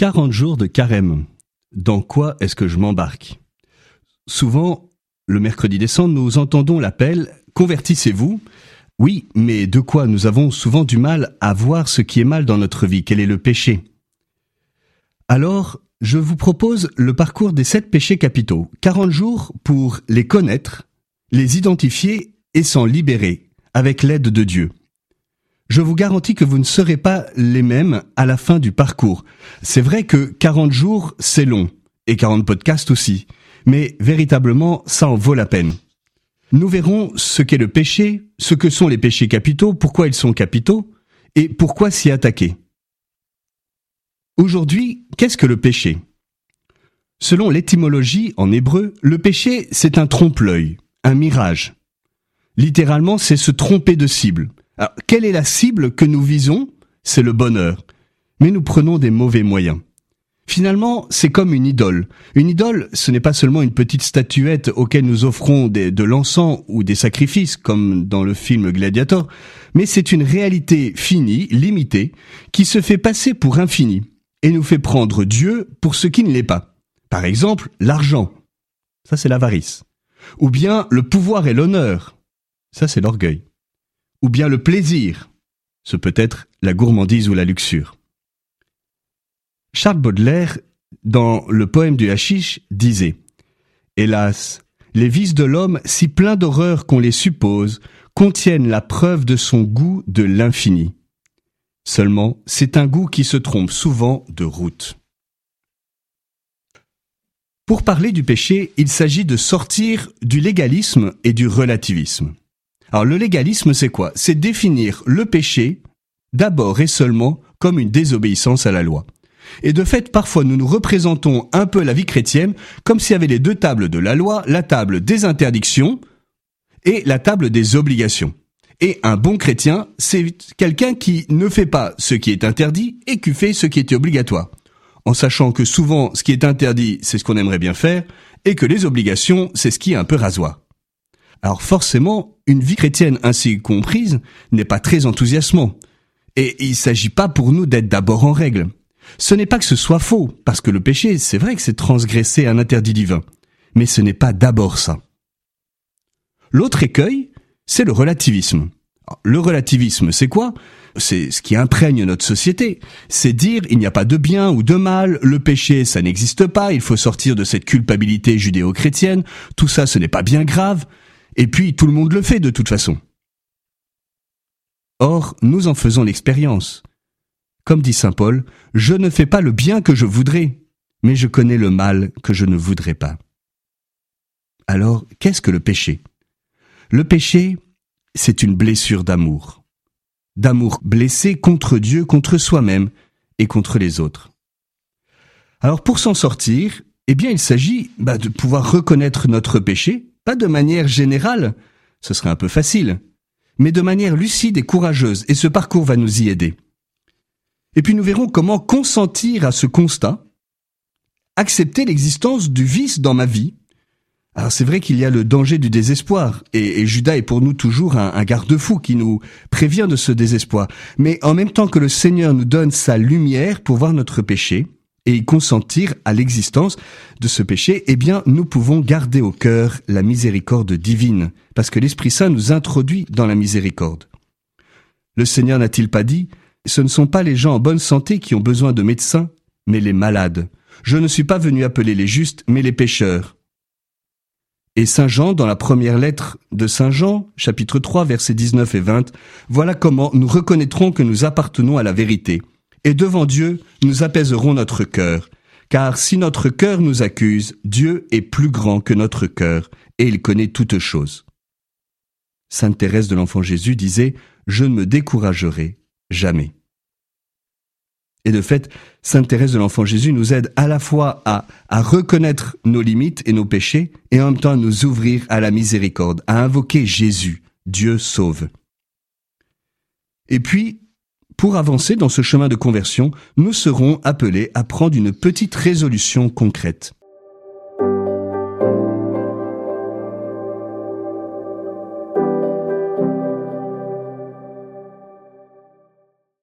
40 jours de carême. Dans quoi est-ce que je m'embarque? Souvent, le mercredi décembre, nous entendons l'appel Convertissez-vous. Oui, mais de quoi? Nous avons souvent du mal à voir ce qui est mal dans notre vie, quel est le péché? Alors, je vous propose le parcours des sept péchés capitaux. 40 jours pour les connaître, les identifier et s'en libérer avec l'aide de Dieu je vous garantis que vous ne serez pas les mêmes à la fin du parcours. C'est vrai que 40 jours, c'est long, et 40 podcasts aussi, mais véritablement, ça en vaut la peine. Nous verrons ce qu'est le péché, ce que sont les péchés capitaux, pourquoi ils sont capitaux, et pourquoi s'y attaquer. Aujourd'hui, qu'est-ce que le péché? Selon l'étymologie en hébreu, le péché, c'est un trompe-l'œil, un mirage. Littéralement, c'est se tromper de cible. Quelle est la cible que nous visons? C'est le bonheur. Mais nous prenons des mauvais moyens. Finalement, c'est comme une idole. Une idole, ce n'est pas seulement une petite statuette auquel nous offrons de l'encens ou des sacrifices, comme dans le film Gladiator, mais c'est une réalité finie, limitée, qui se fait passer pour infinie, et nous fait prendre Dieu pour ce qui ne l'est pas. Par exemple, l'argent. Ça, c'est l'avarice. Ou bien le pouvoir et l'honneur. Ça, c'est l'orgueil ou bien le plaisir, ce peut être la gourmandise ou la luxure. Charles Baudelaire, dans le poème du Hachiche, disait Hélas, les vices de l'homme, si pleins d'horreur qu'on les suppose, contiennent la preuve de son goût de l'infini. Seulement, c'est un goût qui se trompe souvent de route. Pour parler du péché, il s'agit de sortir du légalisme et du relativisme. Alors le légalisme, c'est quoi? C'est définir le péché d'abord et seulement comme une désobéissance à la loi. Et de fait, parfois, nous nous représentons un peu la vie chrétienne comme s'il y avait les deux tables de la loi, la table des interdictions et la table des obligations. Et un bon chrétien, c'est quelqu'un qui ne fait pas ce qui est interdit et qui fait ce qui est obligatoire. En sachant que souvent, ce qui est interdit, c'est ce qu'on aimerait bien faire, et que les obligations, c'est ce qui est un peu rasoir. Alors forcément, une vie chrétienne ainsi comprise n'est pas très enthousiasmant. Et il ne s'agit pas pour nous d'être d'abord en règle. Ce n'est pas que ce soit faux, parce que le péché, c'est vrai que c'est transgresser un interdit divin. Mais ce n'est pas d'abord ça. L'autre écueil, c'est le relativisme. Le relativisme, c'est quoi? C'est ce qui imprègne notre société. C'est dire il n'y a pas de bien ou de mal, le péché, ça n'existe pas, il faut sortir de cette culpabilité judéo-chrétienne, tout ça, ce n'est pas bien grave, et puis, tout le monde le fait de toute façon. Or, nous en faisons l'expérience. Comme dit Saint Paul, je ne fais pas le bien que je voudrais, mais je connais le mal que je ne voudrais pas. Alors, qu'est-ce que le péché? Le péché, c'est une blessure d'amour. D'amour blessé contre Dieu, contre soi-même et contre les autres. Alors pour s'en sortir, eh bien il s'agit bah, de pouvoir reconnaître notre péché pas de manière générale, ce serait un peu facile, mais de manière lucide et courageuse, et ce parcours va nous y aider. Et puis nous verrons comment consentir à ce constat, accepter l'existence du vice dans ma vie. Alors c'est vrai qu'il y a le danger du désespoir, et, Judas est pour nous toujours un, un garde-fou qui nous prévient de ce désespoir. Mais en même temps que le Seigneur nous donne sa lumière pour voir notre péché, et y consentir à l'existence de ce péché, eh bien, nous pouvons garder au cœur la miséricorde divine, parce que l'Esprit Saint nous introduit dans la miséricorde. Le Seigneur n'a-t-il pas dit, ce ne sont pas les gens en bonne santé qui ont besoin de médecins, mais les malades. Je ne suis pas venu appeler les justes, mais les pécheurs. Et Saint Jean, dans la première lettre de Saint Jean, chapitre 3, versets 19 et 20, voilà comment nous reconnaîtrons que nous appartenons à la vérité et devant Dieu, nous apaiserons notre cœur. Car si notre cœur nous accuse, Dieu est plus grand que notre cœur, et il connaît toutes choses. Sainte Thérèse de l'Enfant Jésus disait, Je ne me découragerai jamais. Et de fait, Sainte Thérèse de l'Enfant Jésus nous aide à la fois à, à reconnaître nos limites et nos péchés, et en même temps à nous ouvrir à la miséricorde, à invoquer Jésus, Dieu sauve. Et puis, pour avancer dans ce chemin de conversion, nous serons appelés à prendre une petite résolution concrète.